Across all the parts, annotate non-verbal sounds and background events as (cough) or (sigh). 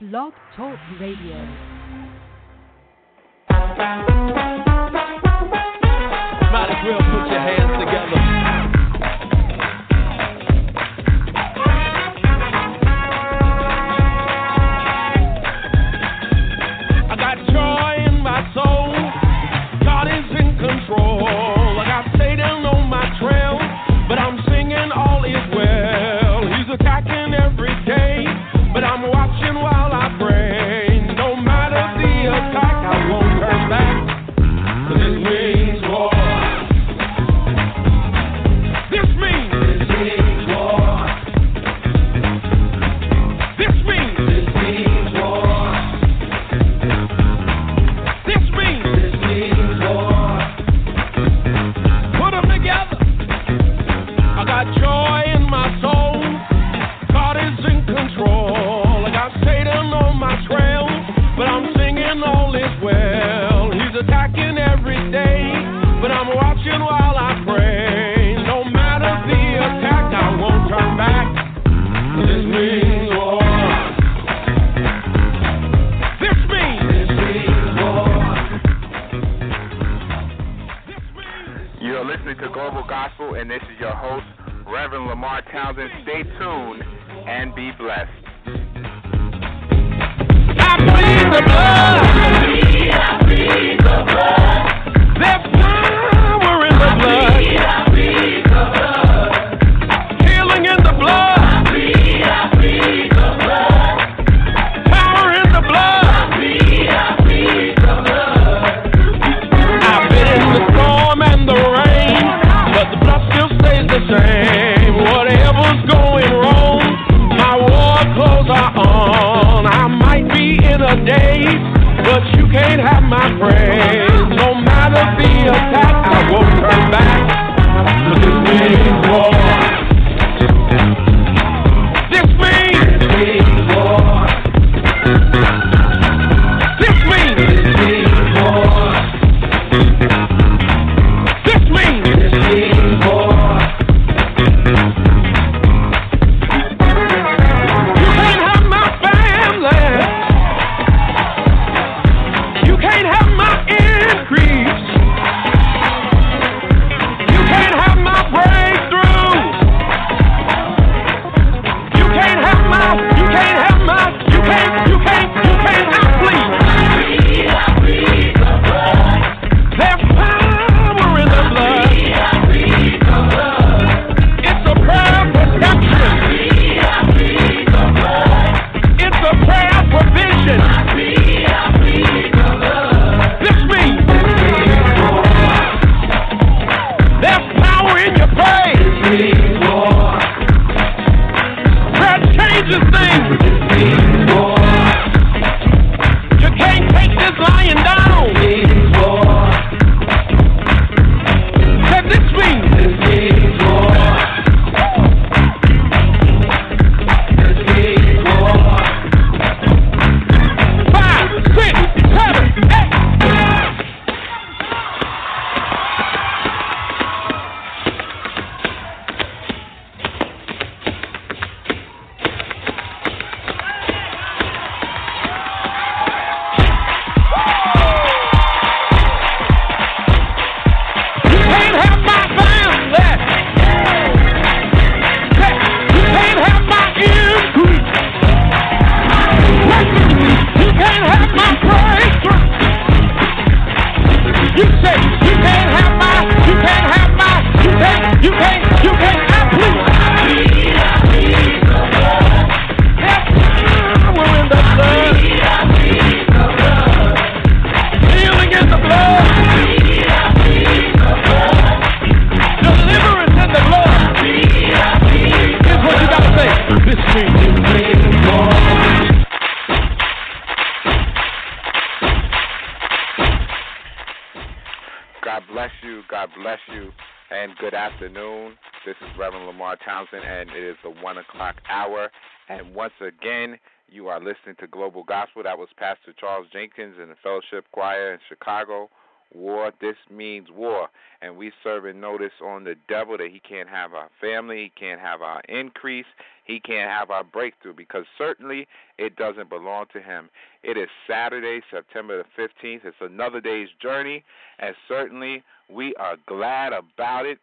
Blog Talk Radio. Put your hands the same. you and good afternoon. This is Reverend Lamar Townsend, and it is the 1 o'clock hour. And once again, you are listening to Global Gospel. That was Pastor Charles Jenkins and the Fellowship Choir in Chicago. War, this means war. And we serving notice on the devil that he can't have our family, he can't have our increase, he can't have our breakthrough, because certainly it doesn't belong to him. It is Saturday, September the 15th. It's another day's journey, and certainly we are glad about it.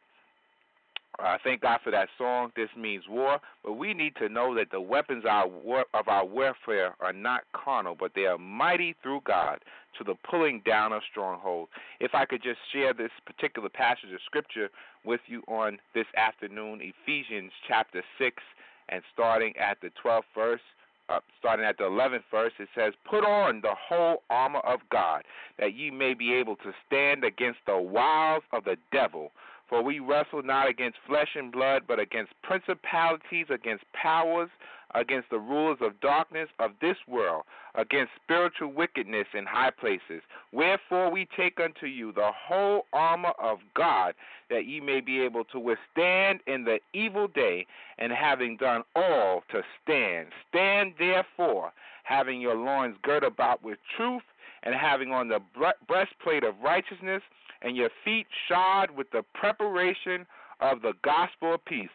Uh, thank God for that song. This means war, but we need to know that the weapons of our warfare are not carnal, but they are mighty through God to the pulling down of strongholds. If I could just share this particular passage of scripture with you on this afternoon, Ephesians chapter six, and starting at the 12th verse. Uh, starting at the 11th verse, it says, Put on the whole armor of God, that ye may be able to stand against the wiles of the devil. For we wrestle not against flesh and blood, but against principalities, against powers, against the rulers of darkness of this world, against spiritual wickedness in high places. Wherefore we take unto you the whole armor of God, that ye may be able to withstand in the evil day, and having done all to stand. Stand therefore, having your loins girt about with truth, and having on the breastplate of righteousness and your feet shod with the preparation of the gospel of peace.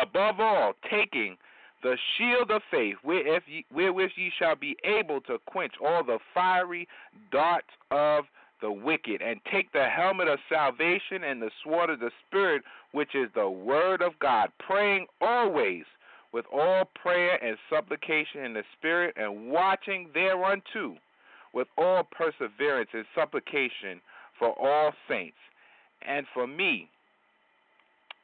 Above all, taking the shield of faith, wherewith ye, wherewith ye shall be able to quench all the fiery darts of the wicked, and take the helmet of salvation and the sword of the Spirit, which is the word of God, praying always with all prayer and supplication in the Spirit, and watching thereunto with all perseverance and supplication for all saints, and for me,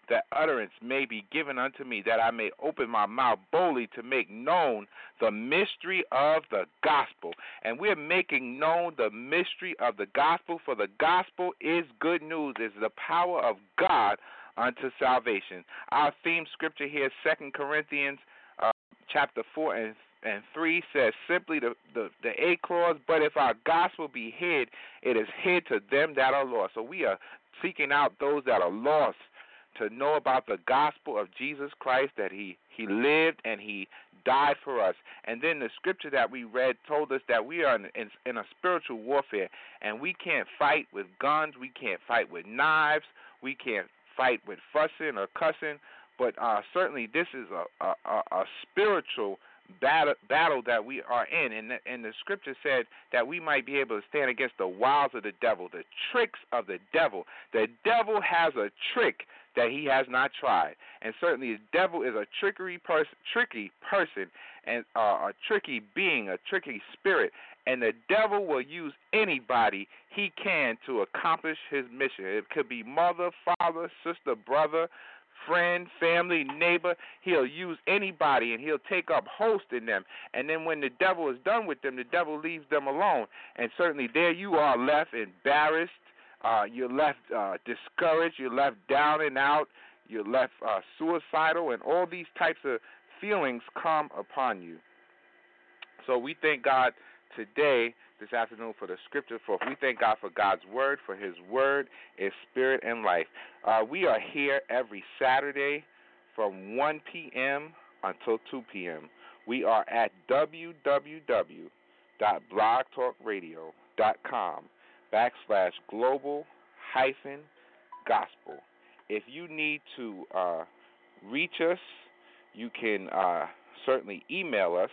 that utterance may be given unto me, that I may open my mouth boldly to make known the mystery of the gospel. And we're making known the mystery of the gospel, for the gospel is good news, is the power of God unto salvation. Our theme scripture here, Second Corinthians uh, chapter four and and 3 says simply the, the, the A clause, but if our gospel be hid, it is hid to them that are lost. So we are seeking out those that are lost to know about the gospel of Jesus Christ, that he, he lived and he died for us. And then the scripture that we read told us that we are in, in, in a spiritual warfare, and we can't fight with guns, we can't fight with knives, we can't fight with fussing or cussing, but uh, certainly this is a, a, a spiritual battle, battle that we are in. And the, and the scripture said that we might be able to stand against the wiles of the devil, the tricks of the devil. The devil has a trick that he has not tried, and certainly the devil is a trickery person, tricky person, and uh, a tricky being, a tricky spirit. And the devil will use anybody he can to accomplish his mission. It could be mother, father, sister, brother, friend, family, neighbor. He'll use anybody and he'll take up host in them. And then when the devil is done with them, the devil leaves them alone. And certainly there you are left embarrassed. Uh, you're left uh, discouraged. You're left down and out. You're left uh, suicidal, and all these types of feelings come upon you. So we thank God today this afternoon for the scripture. For we thank God for God's word, for His word is spirit and life. Uh, we are here every Saturday from 1 p.m. until 2 p.m. We are at www.blogtalkradio.com backslash global hyphen gospel. If you need to uh, reach us, you can uh, certainly email us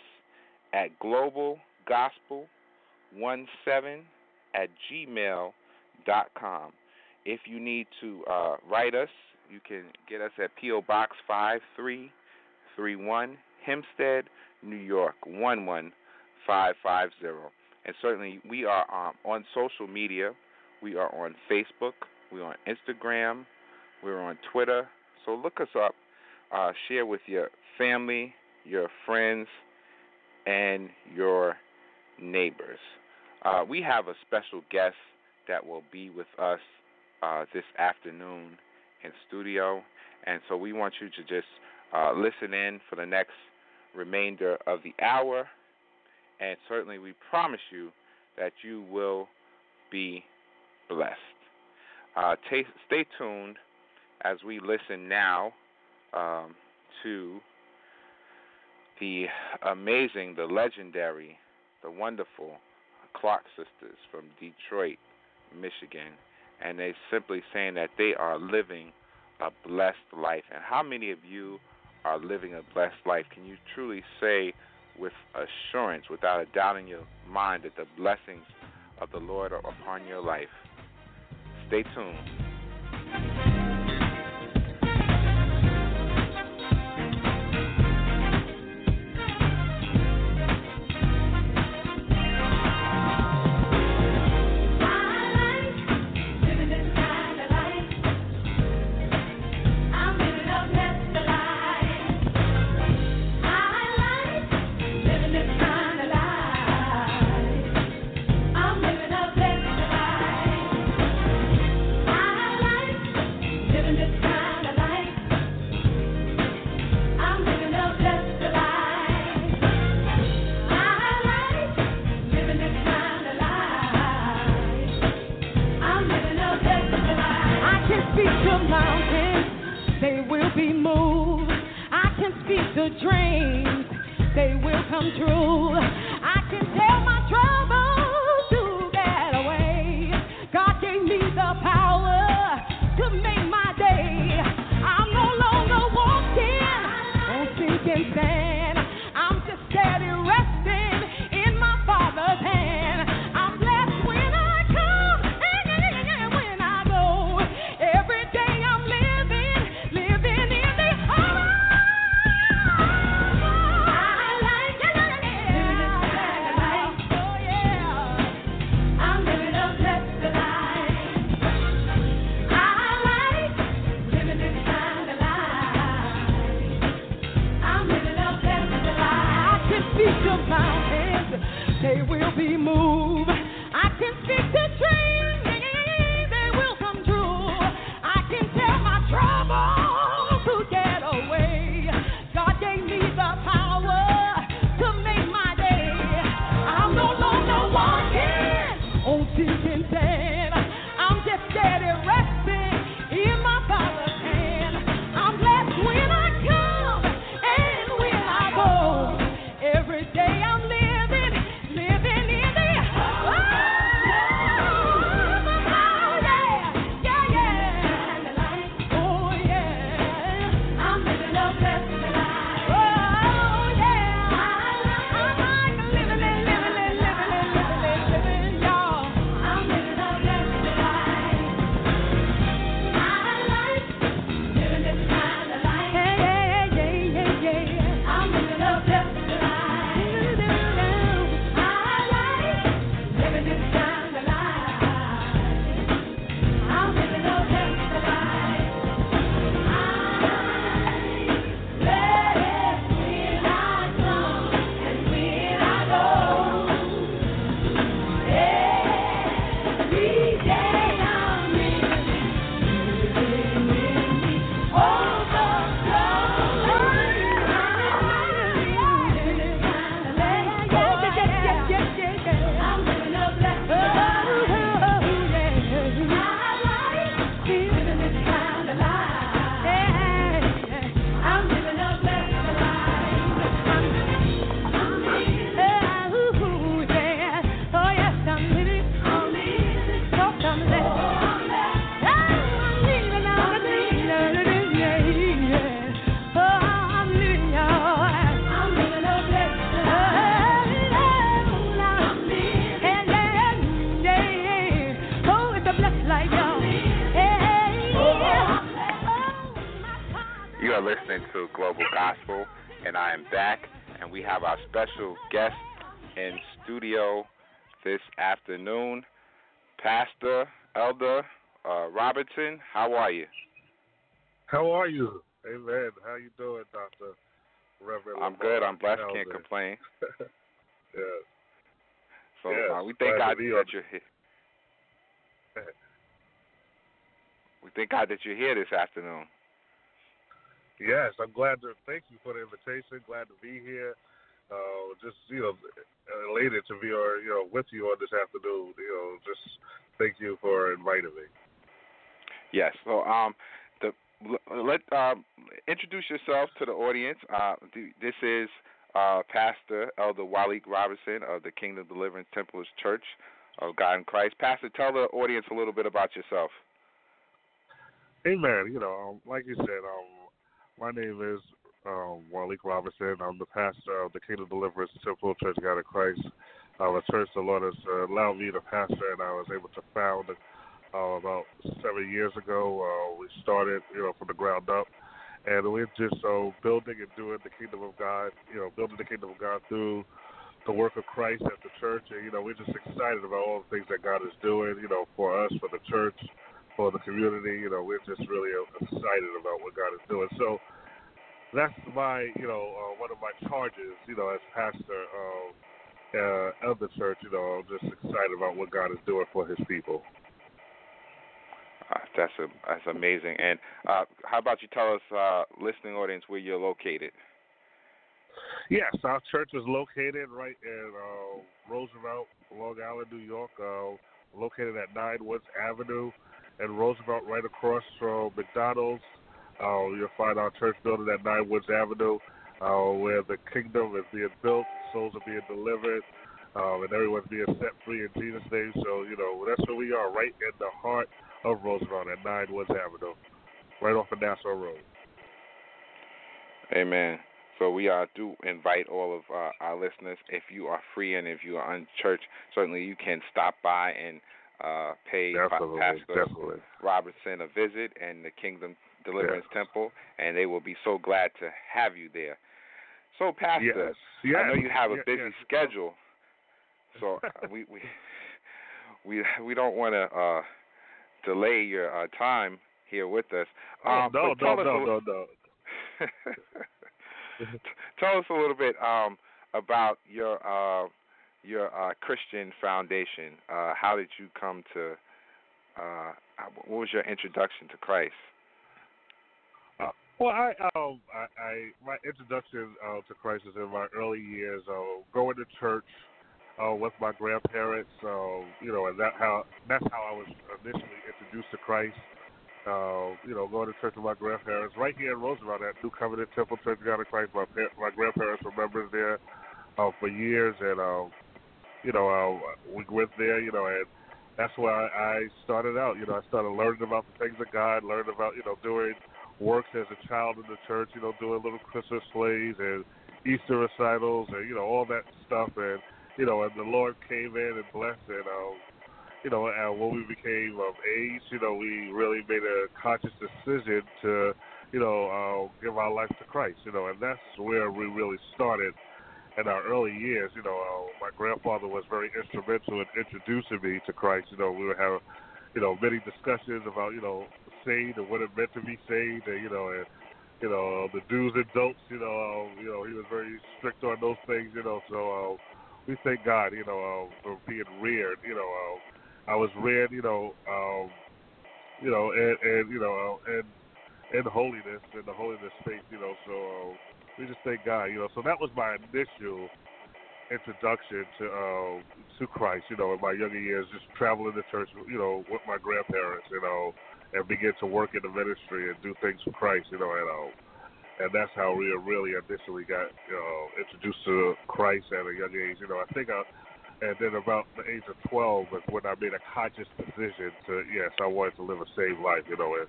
at global gospel 17 at gmail dot com. If you need to uh, write us, you can get us at P.O. Box 5331, Hempstead, New York 11550. And certainly, we are um, on social media. We are on Facebook. We're on Instagram. We're on Twitter. So look us up. Uh, share with your family, your friends, and your neighbors. Uh, we have a special guest that will be with us uh, this afternoon in studio, and so we want you to just uh, listen in for the next remainder of the hour, and certainly we promise you that you will be blessed. Uh, t- stay tuned as we listen now um, to the amazing, the legendary, the wonderful Clark sisters from Detroit, Michigan, and they're simply saying that they are living a blessed life. And how many of you are living a blessed life? Can you truly say with assurance, without a doubt in your mind, that the blessings of the Lord are upon your life? Stay tuned. How are you? How are you? Amen. How you doing, Doctor Reverend? I'm good. I'm blessed. Can't complain. (laughs) yeah. So yes. uh, we thank God that you're here. (laughs) we thank God that you're here this afternoon. Yes, I'm glad to thank you for the invitation. Glad to be here. Uh, just you know, elated to be or you know with you on this afternoon. You know, just thank you for inviting me. Yes. So um, the let um, introduce yourself to the audience. Uh, this is uh, Pastor Elder Walique Robertson of the Kingdom Deliverance Temple Church of God in Christ. Pastor, tell the audience a little bit about yourself. Amen. You know, um, like you said, um, my name is um, Walique Robertson. I'm the pastor of the Kingdom Deliverance Temple Church of God in Christ. Uh, a church the Lord has uh, allowed me to pastor, and I was able to found uh, about seven years ago. Uh, we started, you know, from the ground up, and we're just uh, building and doing the kingdom of God. You know, building the kingdom of God through the work of Christ at the church, and you know, we're just excited about all the things that God is doing. You know, for us, for the church, for the community. You know, we're just really excited about what God is doing. So that's my, you know, uh, one of my charges. You know, as pastor of, uh, of the church. You know, I'm just excited about what God is doing for His people. Uh, that's a, that's amazing. And uh, how about you tell us, uh, listening audience, where you're located? Yes, our church is located right in uh, Roosevelt, Long Island, New York. Uh, located at Nine Woods Avenue and Roosevelt, right across from McDonald's. Uh, you'll find our church building at Nine Woods Avenue, uh, where the kingdom is being built, souls are being delivered, um, and everyone's being set free in Jesus' name. So, you know, that's where we are, right in the heart of Roosevelt at Nine Woods Avenue, right off of Nassau Road. Amen. So we uh, do invite all of uh, our listeners, if you are free and if you are unchurched, certainly you can stop by and uh, pay definitely, Pastor definitely. Robertson a visit and the Kingdom Deliverance. Temple, and they will be so glad to have you there. So, Pastor, yes. Yes. I know you have a yes. busy schedule, so (laughs) uh, we we we we don't want to uh, delay your uh, time here with us. Oh, um, no, no, no, no, no, no. tell us a little bit um, about your uh, your uh, Christian foundation. Uh, how did you come to? Uh, what was your introduction to Christ? Well, I, um, I, I my introduction uh, to Christ is in my early years. Uh, going to church uh, with my grandparents. Uh, you know, and that how that's how I was initially introduced to Christ. Uh, you know, going to church with my grandparents right here in Roosevelt at New Covenant Temple Church of God in Christ. My my grandparents were members there uh, for years, and uh, you know, uh, we went there. You know, and that's where I, I started out. You know, I started learning about the things of God, learning about you know doing works as a child in the church. You know, doing little Christmas plays and Easter recitals, and you know all that stuff. And you know, and the Lord came in and blessed, and um, you know, and when we became of age, you know, we really made a conscious decision to, you know, uh, give our life to Christ, you know, and that's where we really started in our early years. You know, uh, my grandfather was very instrumental in introducing me to Christ. You know, we would have, you know, many discussions about, you know, saved and what it meant to be saved, and you know, and you know, the do's and don'ts. You know, uh, you know, he was very strict on those things. You know, so uh, we thank God, you know, uh, for being reared. You know. Uh, I was reared, you know, um, you know, and, and you know, uh, and in holiness, in the holiness space, you know. So uh, we just thank God, you know. So that was my initial introduction to uh, to Christ, you know, in my younger years, just traveling to church, you know, with my grandparents, you know, and begin to work in the ministry and do things for Christ, you know, and uh, and that's how we really initially got, you know, introduced to Christ at a young age. You know, I think I and then about the age of 12 is when I made a conscious decision to, yes, I wanted to live a saved life, you know, and,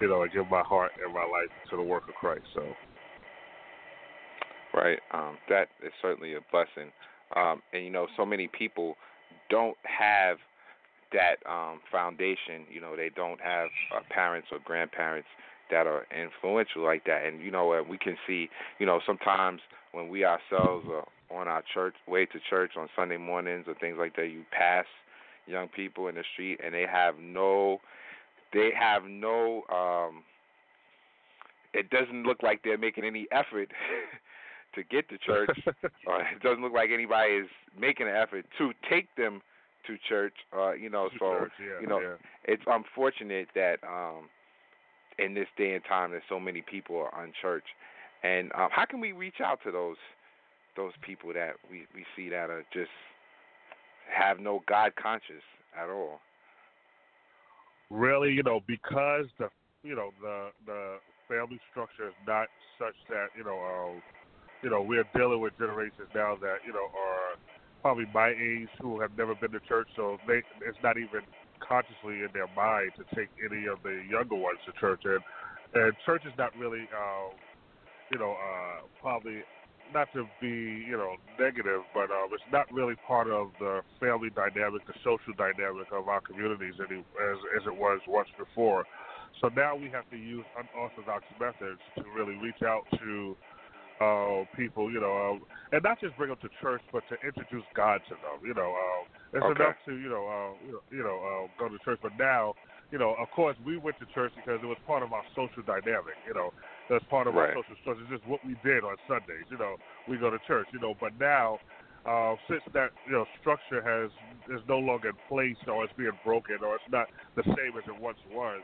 you know, and give my heart and my life to the work of Christ. So, right, um, that is certainly a blessing. Um, and you know, so many people don't have that um, foundation. You know, they don't have uh, parents or grandparents that are influential like that. And you know, uh, we can see, you know, sometimes when we ourselves are on our church way to church on Sunday mornings or things like that, you pass young people in the street and they have no they have no um it doesn't look like they're making any effort (laughs) to get to church (laughs) or it doesn't look like anybody is making an effort to take them to church uh you know to so church, yeah, you know yeah. it's unfortunate that um in this day and time that so many people are unchurched and um how can we reach out to those those people that we we see that are just have no God conscious at all. Really, you know, because the you know the the family structure is not such that you know uh, you know we're dealing with generations now that you know are probably my age who have never been to church, so they it's not even consciously in their mind to take any of the younger ones to church, and and church is not really, uh, you know, uh, probably not to be you know negative, but um, it's not really part of the family dynamic, the social dynamic of our communities any, as as it was once before. So now we have to use unorthodox methods to really reach out to uh, people, you know, um, and not just bring them to church, but to introduce God to them. You know, um, it's okay. enough to you know, uh, you know, you know uh, go to church, but now, you know, of course, we went to church because it was part of our social dynamic. You know, that's part of right. our social structure. It's just what we did on Sundays. You know, we go to church. You know, but now. Uh, since that you know structure has is no longer in place, or it's being broken, or it's not the same as it once was,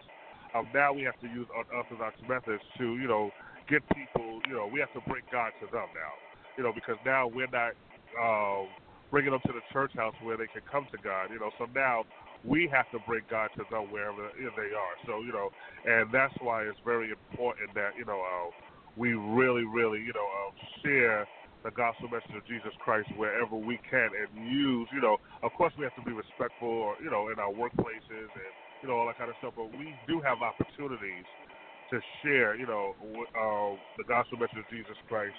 um, now we have to use unorthodox methods to you know get people, you know, we have to bring God to them now, you know, because now we're not um, bringing them to the church house where they can come to God, you know. So now we have to bring God to them wherever they are. So you know, and that's why it's very important that you know uh, we really, really, you know, uh, share the gospel message of Jesus Christ wherever we can, and use, you know, of course we have to be respectful, or, you know, in our workplaces and you know all that kind of stuff. But we do have opportunities to share, you know, uh, the gospel message of Jesus Christ.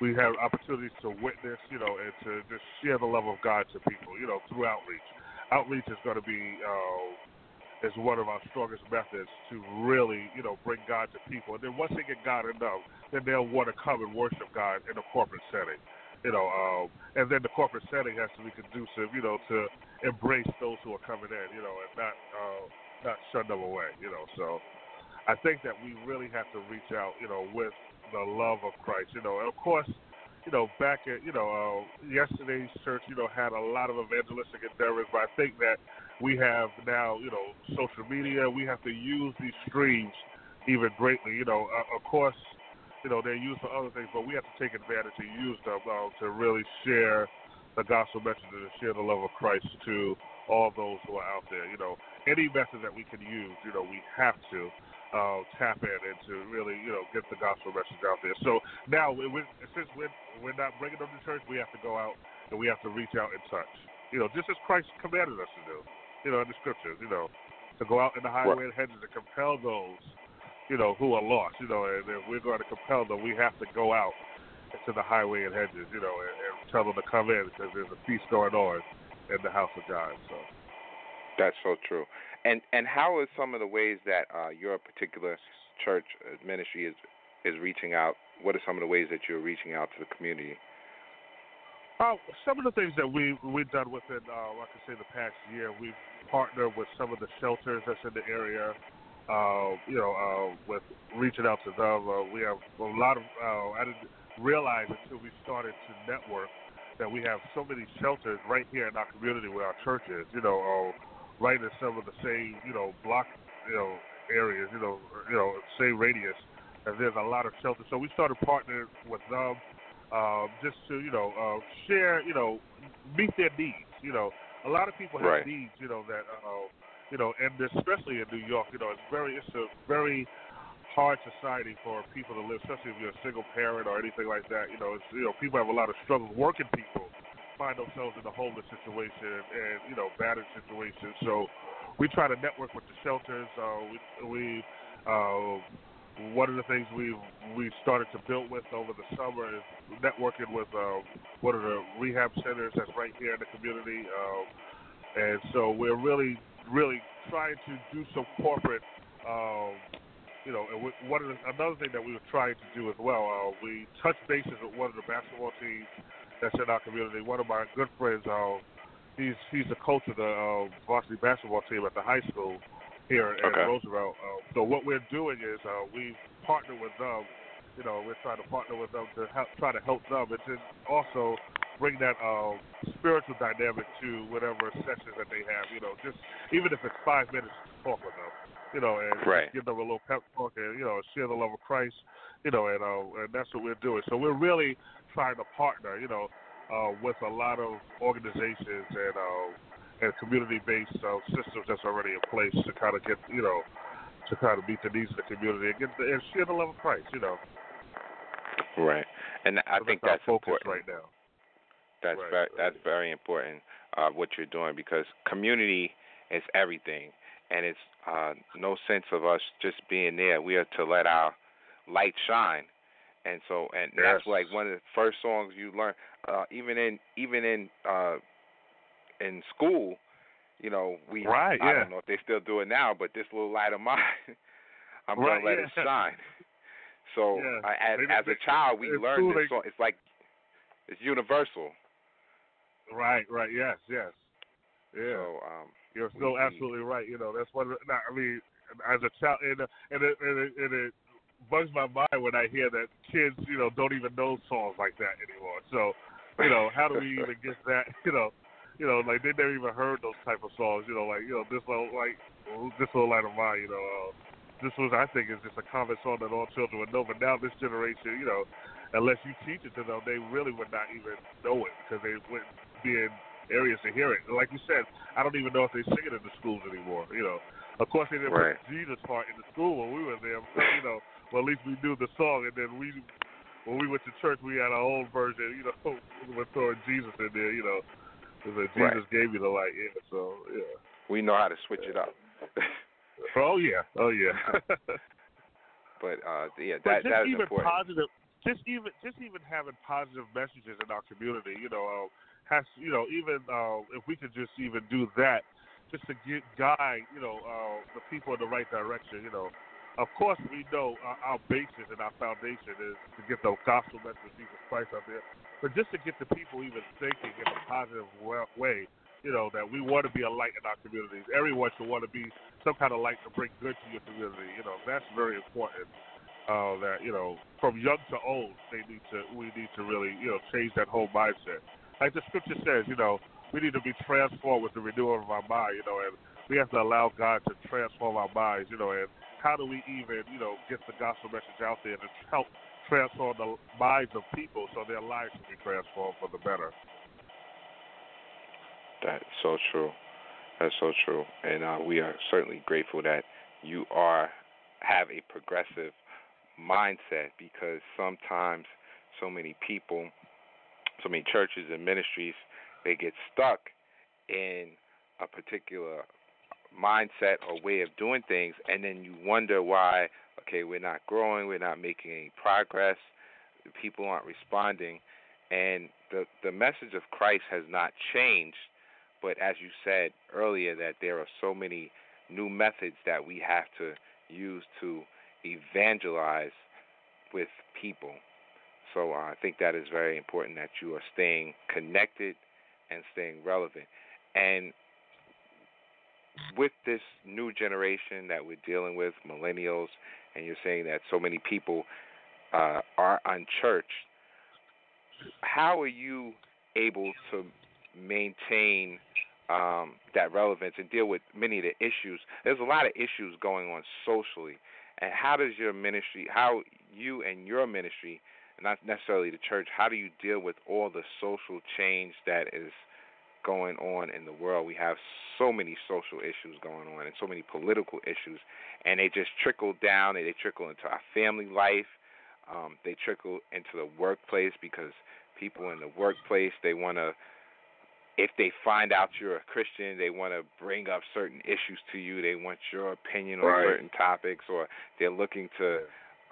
We have opportunities to witness, you know, and to just share the love of God to people, you know, through outreach. Outreach is going to be uh, is one of our strongest methods to really, you know, bring God to people. And then once they get God enough, then they'll want to come and worship God in a corporate setting, you know. Um, and then the corporate setting has to be conducive, you know, to embrace those who are coming in, you know, and not uh, not shun them away, you know. So I think that we really have to reach out, you know, with the love of Christ, you know, and of course, you know, back at, you know, uh, yesterday's church, you know, had a lot of evangelistic endeavors, but I think that we have now, you know, social media. We have to use these streams even greatly. You know, uh, of course, you know, they're used for other things, but we have to take advantage and use them uh, to really share the gospel message and share the love of Christ to all those who are out there. You know, any method that we can use, you know, we have to uh, tap in and to really, you know, get the gospel message out there. So now, we, since we're, we're not bringing them to church, we have to go out and we have to reach out and touch. You know, just as Christ commanded us to do, you know, in the scriptures, you know, to go out in the highway and hedges and compel those, you know, who are lost, you know, and if we're going to compel them, we have to go out to the highway and hedges, you know, and, and tell them to come in because there's a feast going on in the house of God. So. That's so true. And and how are some of the ways that uh, your particular church uh, ministry is is reaching out? What are some of the ways that you're reaching out to the community? Uh, some of the things that we we've done within, uh, like I say, the past year, we've partnered with some of the shelters that's in the area. Uh, you know, uh, with reaching out to them, uh, we have a lot of. Uh, I didn't realize until we started to network that we have so many shelters right here in our community where our church is. You know, uh, right in some of the same, you know, block, you know, areas, you know, you know, same radius. And there's a lot of shelters. So we started partnering with them um, just to, you know, uh, share, you know, meet their needs. You know, a lot of people have right. needs, you know, that, uh, you know, and especially in New York, you know, it's very, it's a very hard society for people to live, especially if you're a single parent or anything like that. You know, it's, you know, people have a lot of struggles. Working people find themselves in a homeless situation and you know battered situations. So we try to network with the shelters. Uh, we, we uh, one of the things we we started to build with over the summer is networking with uh, one of the rehab centers that's right here in the community, uh, and so we're really really trying to do some corporate. Um, you know, and we, one of the, another thing that we were trying to do as well, uh, we touched bases with one of the basketball teams that's in our community. One of my good friends, uh, he's he's the coach of the uh, varsity basketball team at the high school here at okay. Roosevelt. Uh, so what we're doing is uh, we partner with them. You know, we're trying to partner with them to help, try to help them, and then also bring that uh, spiritual dynamic to whatever sessions that they have. You know, just even if it's five minutes to talk with them. You know, and right. give them a little pep talk and you know share the love of Christ. You know, and uh, and that's what we're doing. So we're really trying to partner, you know, uh, with a lot of organizations and uh, and community-based uh, systems that's already in place to kind of get, you know, to kind of meet the needs of the community and get the, and share the love of Christ, you know. Right, and I so think that's, that's important right now. That's right, very right. that's very important uh, what you're doing because community is everything, and it's uh, no sense of us just being there. We are to let our light shine, and so and that's like one of the first songs you learn. Uh, even in even in uh, in school, you know we Right, I yeah. don't know if they still do it now, but this little light of mine, (laughs) I'm Right, gonna let it yeah. shine. So Yeah. I, as They- as a child, we learned school this song. It's like it's universal. Right, right, yes, yes. Yeah. So um, You're so we- absolutely right. You know, that's one. Of the, nah, I mean, as a child, and and it, and it, and it bugs my mind when I hear that kids, you know, don't even know songs like that anymore. So, you know, how do we (laughs) even get that? (laughs) You know, you know, like they never even heard those type of songs. You know, like you know, this little like this little light of mine. You know, uh, this was I think is just a common song that all children would know. But now this generation, you know, unless you teach it to them, they really would not even know it because they wouldn't be in areas to hear it. Like you said, I don't even know if they sing it in the schools anymore. You know, of course they didn't Right. put Jesus part in the school when we were there. But, you know, well at least we knew the song, and then we when we went to church, we had our own version. You know, (laughs) with throwing Jesus in there. You know, because Jesus Right. gave you the light. Yeah, so yeah. we know how to switch it up. (laughs) Oh yeah, oh yeah. (laughs) but uh, yeah, But that just that is even important. positive, just even just even having positive messages in our community, you know, uh, has you know even uh, if we could just even do that, just to get guide you know uh, the people in the right direction, you know. Of course, we know our, our basis and our foundation is to get the gospel message of Jesus Christ out there, but just to get the people even thinking in a positive way, you know, that we want to be a light in our communities. Everyone should want to be some kind of light to bring good to your community. You know, that's very important uh, that you know from young to old they need to we need to really you know change that whole mindset. Like the scripture says, you know, we need to be transformed with the renewal of our mind. You know, and we have to allow God to transform our minds. You know, and how do we even you know get the gospel message out there to help transform the minds of people so their lives can be transformed for the better. That's so true. That's so true. And uh, we are certainly grateful that you are have a progressive mindset because sometimes so many people, so many churches and ministries, they get stuck in a particular mindset or way of doing things and then you wonder why okay we're not growing we're not making any progress people aren't responding and the the message of Christ has not changed but as you said earlier that there are so many new methods that we have to use to evangelize with people. So uh, I think that is very important that you are staying connected and staying relevant. And with this new generation that we're dealing with, millennials, and you're saying that so many people uh, are unchurched, how are you able to maintain um, that relevance and deal with many of the issues? There's a lot of issues going on socially, and how does your ministry, how you and your ministry, not necessarily the church, how do you deal with all the social change that is going on in the world. We have so many social issues going on and so many political issues, and they just trickle down and they trickle into our family life. Um, they trickle into the workplace because people in the workplace they want to. If they find out you're a Christian, they want to bring up certain issues to you. They want your opinion on Right. certain topics, or they're looking to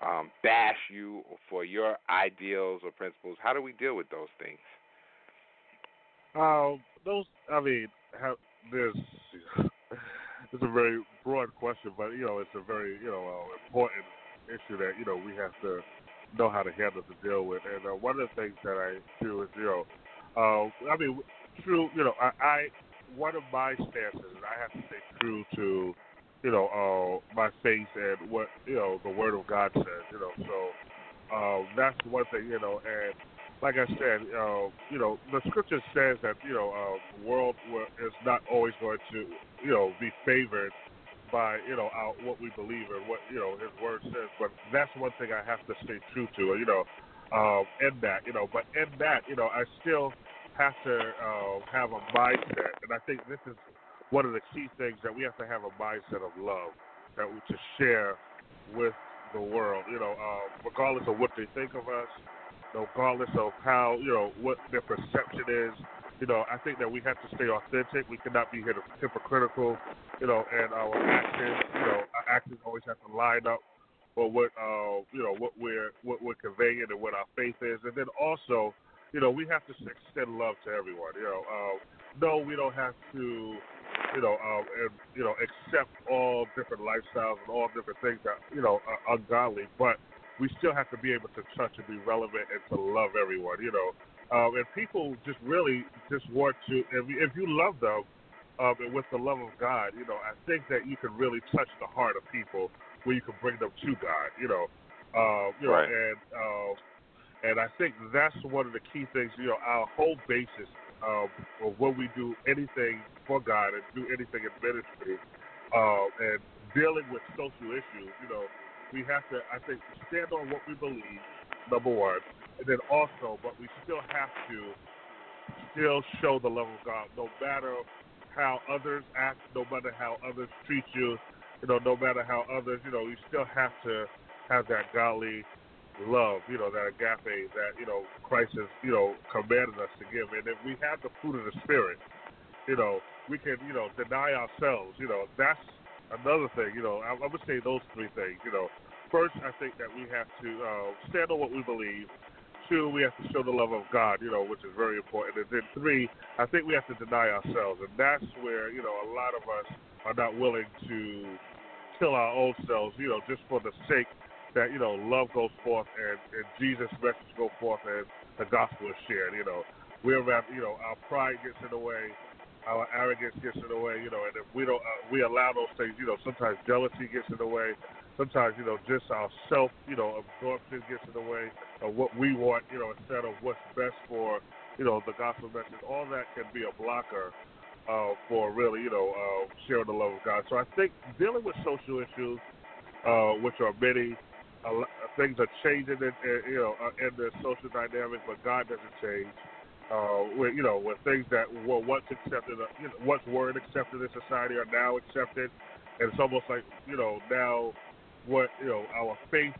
um, bash you for your ideals or principles. How do we deal with those things? Um, those, I mean, how, there's, it's a very broad question, but you know, it's a very you know uh, important issue that you know we have to know how to handle to deal with. And uh, one of the things that I do is you know, uh, I mean, true, you know, I, I one of my stances is I have to stay true to you know uh, my faith and what you know the Word of God says. You know, so uh, that's one thing. You know, and like I said, uh, you know, the scripture says that you know uh, the world is not always going to you know be favored by you know our, what we believe and what you know His Word says. But that's one thing I have to stay true to. You know, um, in that you know, but in that you know, I still have to uh, have a mindset, and I think this is one of the key things that we have to have a mindset of love that we to share with the world. You know, uh, regardless of what they think of us, regardless of how you know what their perception is. You know, I think that we have to stay authentic. We cannot be hypocritical. You know, and our actions, you know, our actions always have to line up with what uh, you know what we're what we're conveying and what our faith is, and then also, you know, we have to extend love to everyone. You know, uh, no, we don't have to you know, um, and you know, accept all different lifestyles and all different things that you know are ungodly, but we still have to be able to touch and be relevant and to love everyone. You know, um, and people just really just want to. If you, if you love them, um, and with the love of God, you know, I think that you can really touch the heart of people where you can bring them to God. You know, uh, you right. know, and uh, and I think that's one of the key things. You know, our whole basis um, of when we do anything for God and do anything in ministry, uh, and dealing with social issues, you know, we have to, I think, stand on what we believe, number one, and then also, but we still have to still show the love of God, no matter how others act, no matter how others treat you, you know, no matter how others, you know, you still have to have that godly love, you know, that agape that, you know, Christ has, you know, commanded us to give. And if we have the fruit of the Spirit, you know, we can, you know, deny ourselves. You know, that's another thing. You know, I, I would say those three things. You know, first, I think that we have to uh, stand on what we believe. Two, we have to show the love of God, you know, which is very important. And then three, I think we have to deny ourselves. And that's where, you know, a lot of us are not willing to kill our own selves, you know, just for the sake that you know love goes forth and, and Jesus' message go forth and the gospel is shared. You know, we're you know our pride gets in the way, our arrogance gets in the way. You know, and if we don't uh, we allow those things, you know, sometimes jealousy gets in the way. Sometimes you know just our self you know absorption gets in the way of what we want. You know, instead of what's best for you know the gospel message. All that can be a blocker. Uh, for really, you know, uh, sharing the love of God. So I think dealing with social issues, uh, which are many, things are changing in, in you know uh, in the social dynamic, but God doesn't change. Uh, where you know where things that were once accepted, uh, you know, once weren't accepted in society are now accepted, and it's almost like you know now what you know our faith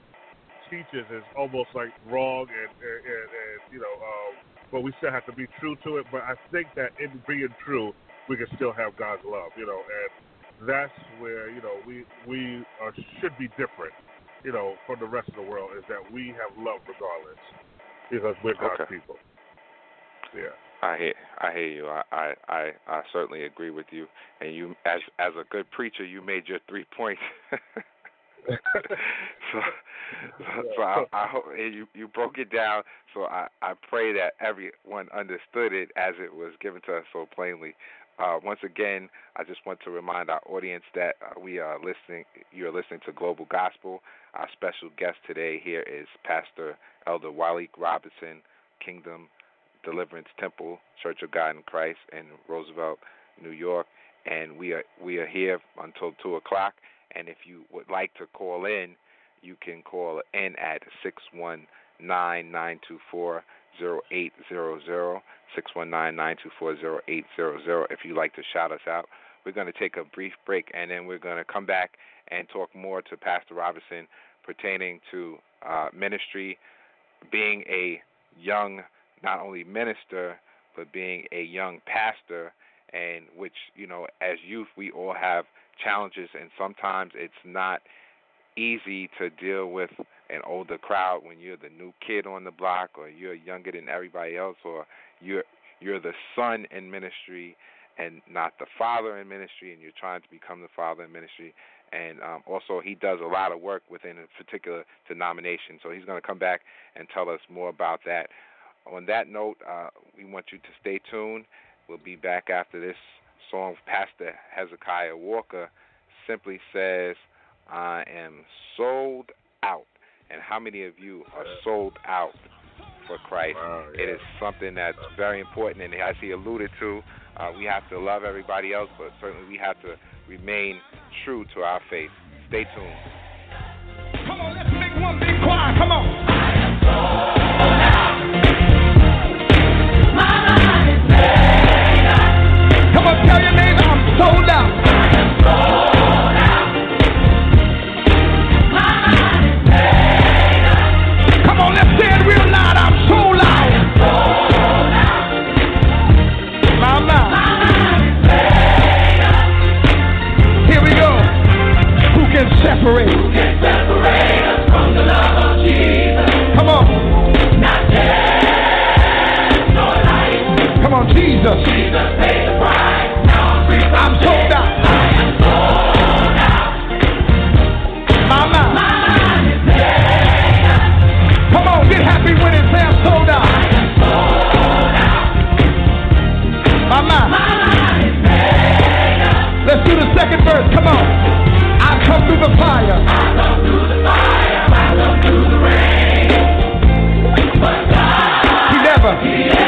teaches is almost like wrong and and, and, and you know um, but we still have to be true to it. But I think that in being true, we can still have God's love, you know, and that's where you know we we are, should be different you know, from the rest of the world is that we have love regardless because we're God's okay. people. Yeah. I hear, I hear you. I, I, I, I certainly agree with you. And you, as as a good preacher, you made your three points. (laughs) so, so I, I hope you you broke it down. So I I pray that everyone understood it as it was given to us so plainly. Uh, once again, I just want to remind our audience that uh, we are listening. You are listening to Global Gospel. Our special guest today here is Pastor Elder Walique Robinson, Kingdom Deliverance Temple Church of God in Christ in Roosevelt, New York, and we are we are here until two o'clock. And if you would like to call in, you can call in at six one nine nine two four 0800 if you'd like to shout us out. We're going to take a brief break and then we're going to come back and talk more to Pastor Robinson pertaining to uh, ministry, being a young, not only minister, but being a young pastor, and which, you know, as youth, we all have challenges, and sometimes it's not easy to deal with an older crowd when you're the new kid on the block or you're younger than everybody else or you're you're the son in ministry and not the father in ministry and you're trying to become the father in ministry. And um, also he does a lot of work within a particular denomination. So he's going to come back and tell us more about that. On that note uh, we want you to stay tuned. We'll be back after this song pastor hezekiah walker simply says i am sold out and how many of you are sold out for Christ? Wow, yeah. It is something that's very important, and as he alluded to, uh, we have to love everybody else, but certainly we have to remain true to our faith. Stay tuned. Come on, let's make one big choir. Come on. Jesus. I'm sold out. My mind. Come on, get happy when am sold out. My mind. Let's do the second verse. Come on. I come through the fire. I come through the fire. I come through the rain. But God, He never. He never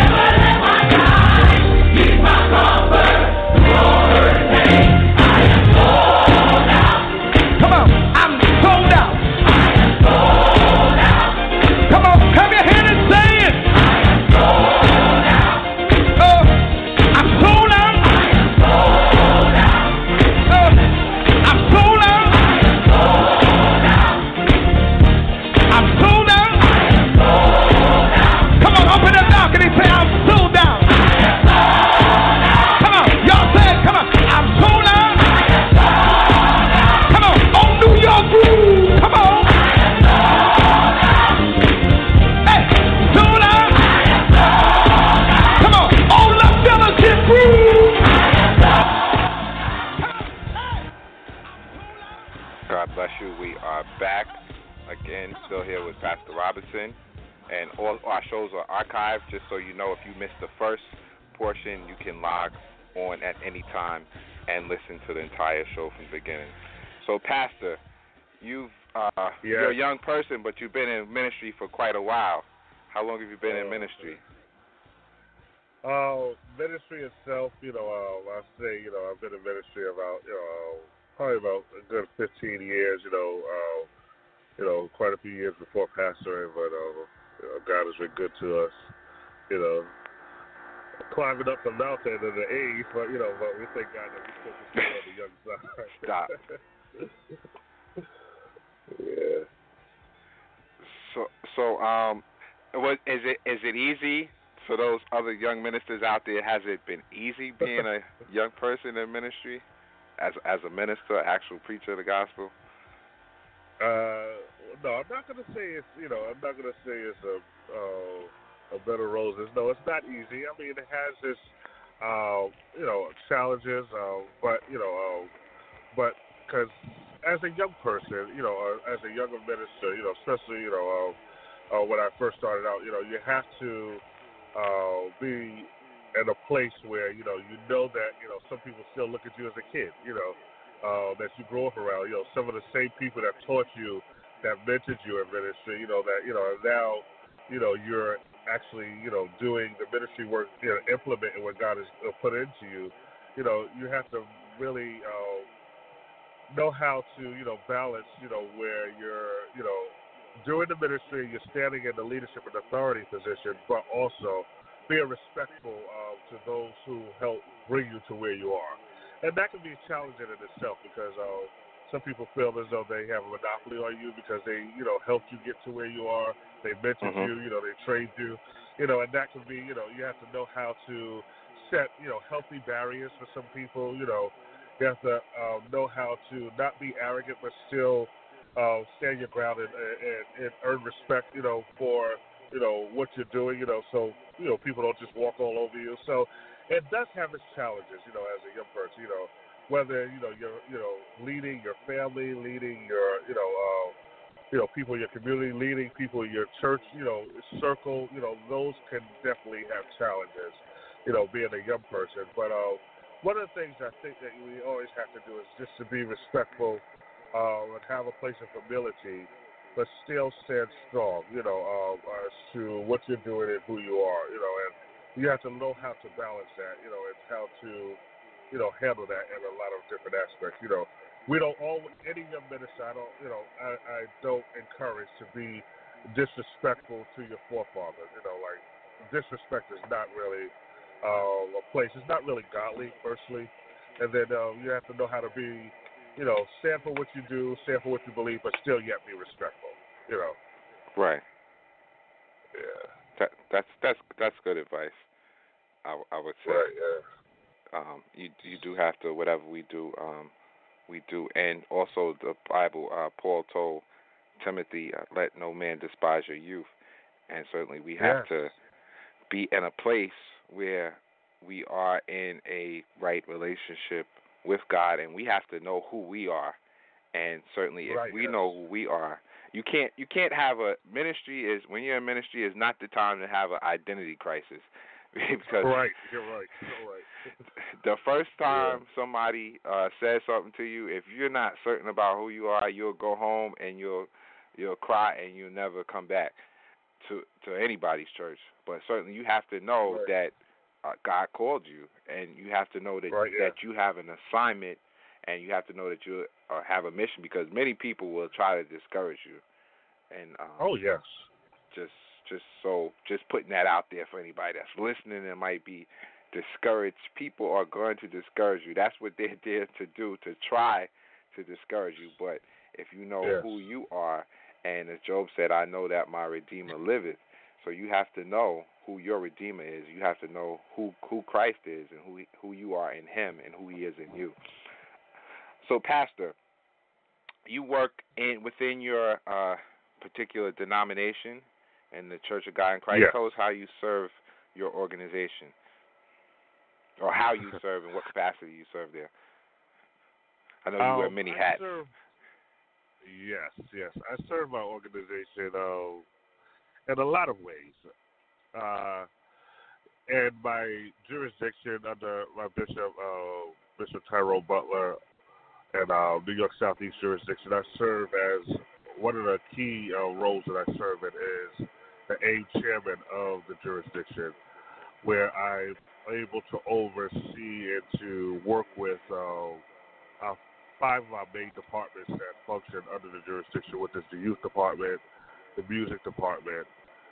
shows are archived, just so you know if you missed the first portion, you can log on at any time and listen to the entire show from the beginning. So, Pastor, you've uh, you're a young person, but you've been in ministry for quite a while. How long have you been in Oh, ministry? Uh, ministry itself, you know, uh, I say, you know, I've been in ministry about, you know, probably about a good 15 years, you know, uh, you know, quite a few years before pastoring, but uh, God has been good to us, you know, climbing up the mountain at the age, but you know, but we thank God that to stay on the young side. Stop. (laughs) yeah. So, so um, what is it? Is it easy for those other young ministers out there? Has it been easy being a (laughs) young person in ministry, as as a minister, actual preacher of the gospel? Uh, no, I'm not gonna say it's you know I'm not gonna say it's a uh, a bed of roses. No, it's not easy. I mean, it has its uh, you know challenges, uh, but you know, uh, but because as a young person, you know, or as a younger minister, you know, especially you know uh, uh, when I first started out, you know, you have to uh, be in a place where you know you know that you know some people still look at you as a kid, you know uh, that you grew up around. You know, some of the same people that taught you, that mentored you in ministry. You know that you know now, you know you're actually you know doing the ministry work, you know, implementing what God has uh, put into you. You know, you have to really uh, know how to you know balance. You know where you're you know doing the ministry, you're standing in the leadership and authority position, but also being respectful uh, to those who help bring you to where you are and that can be challenging in itself because uh, some people feel as though they have a monopoly on you because they, you know, helped you get to where you are. They mentored Mhm. you, you know, they trained you, you know, and that can be, you know, you have to know how to set, you know, healthy barriers for some people. You know, you have to um, know how to not be arrogant but still uh, stand your ground and, and, and earn respect, you know, for you know what you're doing, you know, so you know people don't just walk all over you. So it does have its challenges, you know, as a young person, you know, whether you know you're you know leading your family, leading your you know uh, you know people in your community, leading people in your church, you know circle, you know those can definitely have challenges, you know, being a young person. But uh, one of the things I think that we always have to do is just to be respectful uh, and have a place of humility, but still stand strong, you know, uh, as to what you're doing and who you are, you know, and you have to know how to balance that, you know, and how to, you know, handle that in a lot of different aspects. You know, we don't all any young minister. I don't, you know, I, I don't encourage to be disrespectful to your forefathers. You know, like disrespect is not really uh, a place. It's not really godly, firstly, and then uh, you have to know how to be, you know, stand for what you do, stand for what you believe, but still yet be respectful. You know, Right. yeah, That, that's that's that's good advice. I I would say. right, yeah. Um, you you do have to whatever we do, um, we do, and also the Bible. Uh, Paul told Timothy, uh, "Let no man despise your youth," and certainly we have Yes. to be in a place where we are in a right relationship with God, and we have to know who we are. And certainly, if right, we yes. know who we are, you can't you can't have a ministry is when you're in ministry is not the time to have an identity crisis (laughs) because right, you're right, you're right. The first time Yeah. somebody uh says something to you, if you're not certain about who you are, you'll go home and you'll you'll cry and you'll never come back to to anybody's church. But certainly you have to know Right. that uh, God called you, and you have to know that Right, yeah. that you have an assignment, and you have to know that you uh, have a mission because many people will try to discourage you. And um, Oh yes, just just so just putting that out there for anybody that's listening and might be discouraged people are going to discourage you that's what they're there to do to try to discourage you but if you know Yes. who you are and as job said i know that my redeemer liveth so you have to know who your redeemer is you have to know who who christ is and who who you are in him and who he is in you so pastor you work in within your uh particular denomination in the Church of God in Christ. Yes. Tell us how you serve your organization, or how you (laughs) serve, and what capacity you serve there. I know you wear Um, many I hats. serve- yes, yes. I serve my organization uh, in a lot of ways. Uh, and my jurisdiction under my bishop, uh, Bishop Tyrone Butler, and uh, New York Southeast jurisdiction, I serve as one of the key uh, roles that I serve in is the aid chairman of the jurisdiction, where I'm able to oversee and to work with uh, five of our main departments that function under the jurisdiction, which is the youth department, the music department,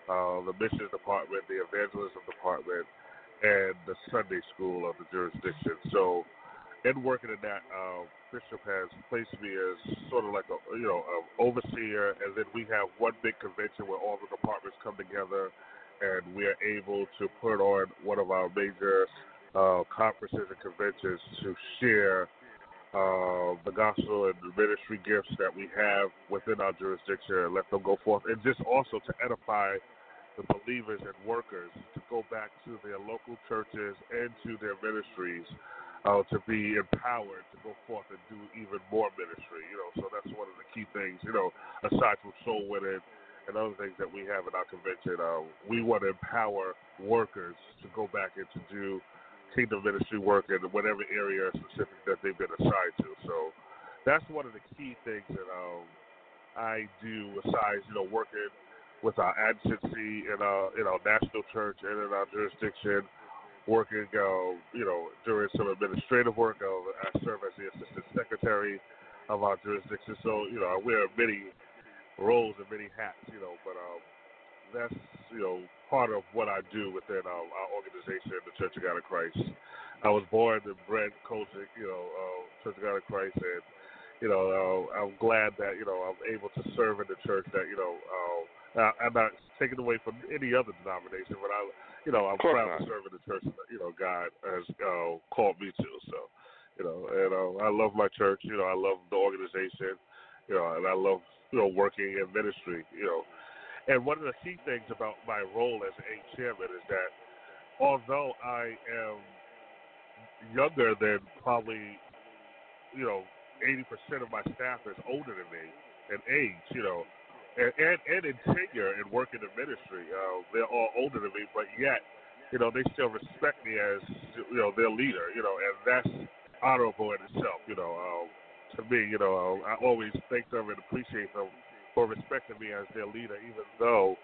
uh, the missions department, the evangelism department, and the Sunday school of the jurisdiction. So, in working in that, uh, Bishop has placed me as sort of like a you know a overseer, and then we have one big convention where all the departments come together, and we are able to put on one of our major uh, conferences and conventions to share uh, the gospel and the ministry gifts that we have within our jurisdiction and let them go forth. And just also to edify the believers and workers to go back to their local churches and to their ministries uh, to be empowered to go forth and do even more ministry. You know, so that's one of the key things. You know, aside from soul winning and other things that we have in our convention, uh, we want to empower workers to go back and to do kingdom ministry work in whatever area specific that they've been assigned to. So that's one of the key things that um, I do besides, you know, working with our advocacy in our in our national church and in our jurisdiction, working, uh, you know, doing some administrative work. Uh, I serve as the assistant secretary of our jurisdiction, so you know, wear many roles and many hats, you know, but um, that's you know part of what I do within um, our organization, the Church of God of Christ. I was born and bred culture, you know, uh, Church of God of Christ, and you know, uh, I'm glad that you know I'm able to serve in the church. That you know, uh, I'm not taken away from any other denomination, but I, you know, I'm proud to serve in the church. that, You know, God has uh, called me to. So, you know, and uh, I love my church. You know, I love the organization. You know, and I love you know working in ministry. You know, and one of the key things about my role as a chairman is that although I am younger than probably, you know, 80% of my staff is older than me in age, you know, and, and, and in tenure and working in ministry. Uh, they're all older than me, but yet, you know, they still respect me as, you know, their leader, you know, and that's honorable in itself, you know. Um, to me, you know, I always thank them and appreciate them for respecting me as their leader, even though,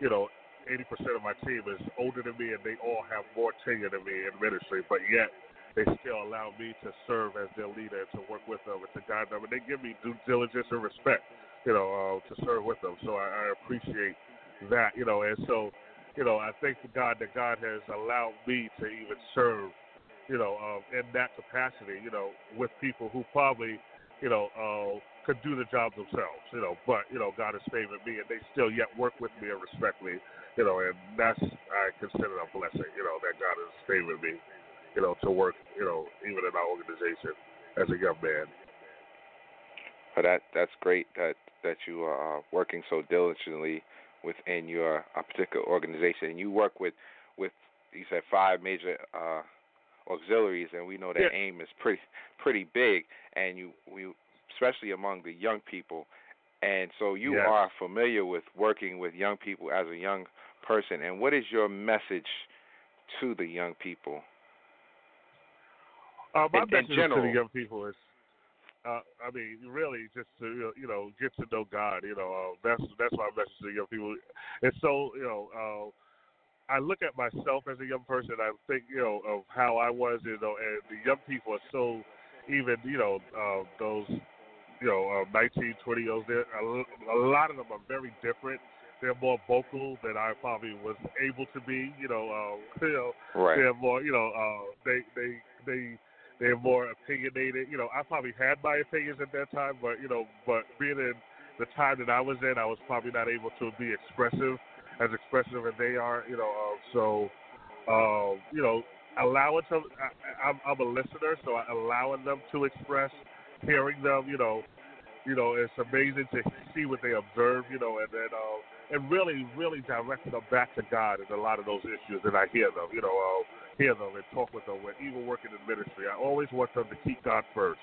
you know, 80% of my team is older than me and they all have more tenure than me in ministry, but yet they still allow me to serve as their leader and to work with them and to guide them. And they give me due diligence and respect, you know, uh, to serve with them. So I, I appreciate that, you know, and so, you know, I thank God that God has allowed me to even serve, you know, um, in that capacity, you know, with people who probably, you know, uh, could do the job themselves, you know, but, you know, God has favored me and they still yet work with me and respect me, you know, and that's, I consider a blessing, you know, that God has favored me, you know, to work, you know, even in our organization as a young man. But that that's great that that you are uh, working so diligently within your uh, particular organization. And you work with with you said five major uh, auxiliaries, and we know that Yeah. AIM is pretty pretty big, and you we especially among the young people, and so you are familiar with working with young people as a young person. And what is your message to the young people? Uh, my In- in message to the young people is, uh, I mean, really just to you know, get to know God. You know, uh, that's that's my message to young people. It's so you know, uh, I look at myself as a young person. I think you know of how I was. You know, and the young people are so even you know uh, those you know uh, 19, 20 years. They're, a, a lot of them are very different. They're more vocal than I probably was able to be. You know, uh, (laughs) you know Right. they're more, you know, uh, they they they they're more opinionated. You know, I probably had my opinions at that time, but you know, but being in the time that I was in, I was probably not able to be expressive, as expressive as they are. You know, uh, so uh, you know, allowing them. I, I'm, I'm a listener, so allowing them to express, hearing them. You know, you know, it's amazing to see what they observe. You know, and then. Uh, and really, really directing them back to God in a lot of those issues, and I hear them, you know, uh, hear them and talk with them. When even working in ministry, I always want them to keep God first.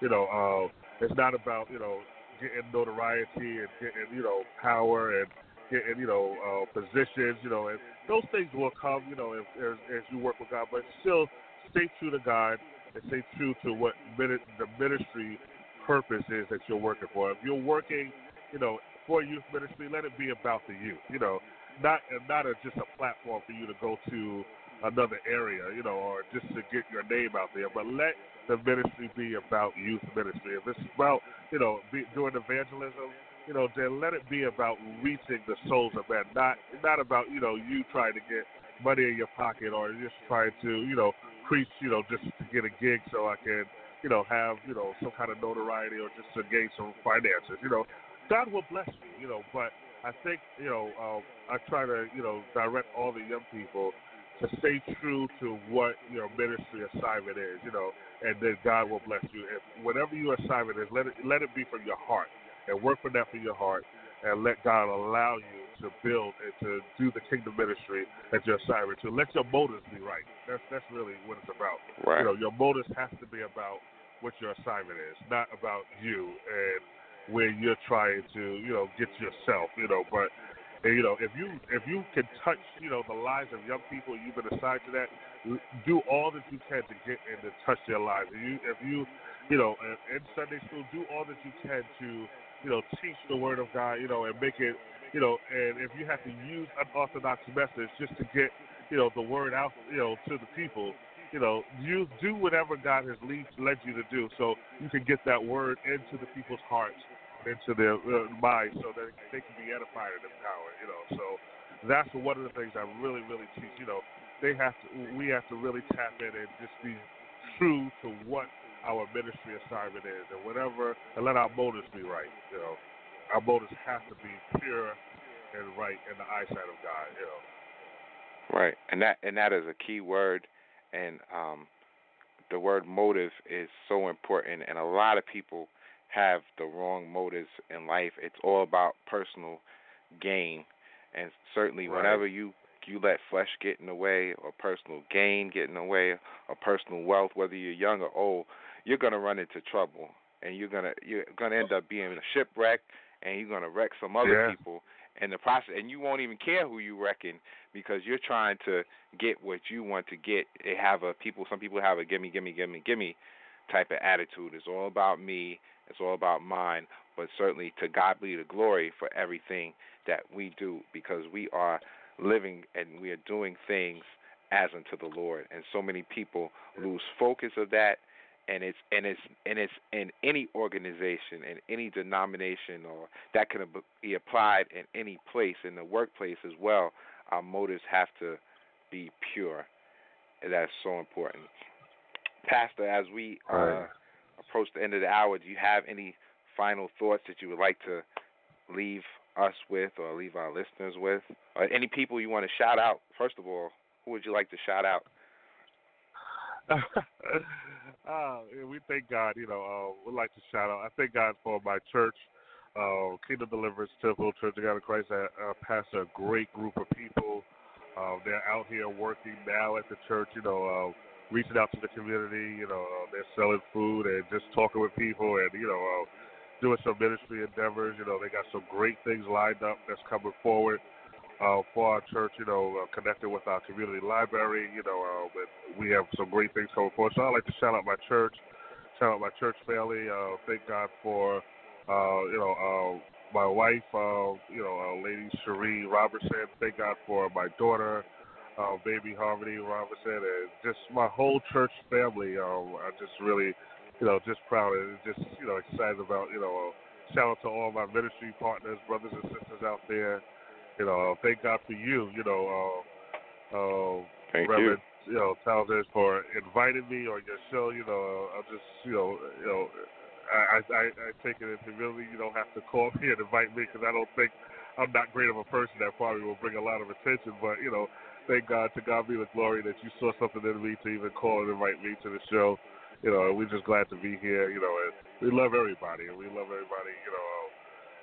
You know, uh, it's not about you know getting notoriety and getting you know power and getting you know uh, positions. You know, and those things will come. You know, if, as, as you work with God, but still stay true to God and stay true to what the ministry purpose is that you're working for. If you're working, you know, for youth ministry, let it be about the youth. You know, not not a, just a platform for you to go to another area, you know, or just to get your name out there. But let the ministry be about youth ministry. If it's about, you know, be, doing evangelism, you know, then let it be about reaching the souls of men. Not not about, you know, you trying to get money in your pocket or just trying to, you know, preach, you know, just to get a gig so I can, you know, have, you know, some kind of notoriety or just to gain some finances. You know, God will bless you, you know, but I think, you know, uh, I try to, you know, direct all the young people to stay true to what your ministry assignment is, you know, and then God will bless you. If whatever your assignment is, let it let it be from your heart and work for that from your heart and let God allow you to build and to do the kingdom ministry that you're assignment to. Let your motives be right. That's that's really what it's about. Right. You know, your motives has to be about what your assignment is, not about you and where you're trying to, you know, get yourself, you know, but you know, if you if you can touch, you know, the lives of young people, you've been assigned to that. Do all that you can to get and to touch their lives. If you, if you, you know, in Sunday school, do all that you can to, you know, teach the Word of God, you know, and make it, you know, and if you have to use unorthodox methods just to get, you know, the word out, you know, to the people, you know, you do whatever God has lead, led you to do, so you can get that word into the people's hearts, into their uh, minds, so that they can be edified and empowered. You know, so that's one of the things I really, really teach. You know, they have to, we have to really tap in and just be true to what our ministry assignment is, and whatever, and let our motives be right. You know, our motives have to be pure and right in the eyesight of God. You know. Right, and that and that is a key word, and um, the word motive is so important, and a lot of people have the wrong motives in life. It's all about personal gain, and certainly Right. whenever you you let flesh get in the way, or personal gain get in the way, or personal wealth, whether you're young or old, you're gonna run into trouble, and you're gonna you're gonna end up being a shipwreck, and you're gonna wreck some other Yeah. people in the process, and you won't even care who you wrecking because you're trying to get what you want to get. They have a people. Some people have a gimme, gimme, gimme, gimme type of attitude. It's all about me. It's all about mine. But certainly, to God be the glory for everything that we do because we are living and we are doing things as unto the Lord. And so many people lose focus of that. And it's and it's and it's in any organization, in any denomination, or that can be applied in any place, in the workplace as well our motives have to be pure. And that's so important. Pastor, as we uh, Right. approach the end of the hour, do you have any final thoughts that you would like to leave us with or leave our listeners with? Or any people you want to shout out? First of all, who would you like to shout out? (laughs) uh, we thank God. You know, uh, we'd like to shout out. I thank God for my church, uh, Kingdom Deliverance Temple Church of God in Christ. I uh, pastor a great group of people. Uh, they're out here working now at the church. You know, uh, reaching out to the community. You know, uh, they're selling food and just talking with people, and you know, uh, doing some ministry endeavors. You know, they got some great things lined up that's coming forward. Uh, for our church, you know, uh, connected with our community library, you know, uh, we have some great things coming forward. So I'd like to shout out my church, shout out my church family. Uh, thank God for, uh, you know, uh, my wife, uh, you know, uh, Lady Cherie Robertson. Thank God for my daughter, uh, baby Harmony Robertson, and just my whole church family. Um, I just really, you know, just proud and just, you know, excited about, you know, uh, shout out to all my ministry partners, brothers and sisters out there. You know, thank God for you, you know, uh, uh, thank Reverend, you. you know, Townsend for inviting me on your show. You know, I'm just, you know, you know, I, I, I take it as really you don't have to call (laughs) me and invite me because I don't think I'm not great of a person that probably will bring a lot of attention. But you know, thank God to God be the glory that you saw something in me to even call and invite me to the show. You know, we're just glad to be here. You know, and we love everybody, and we love everybody. You know, uh,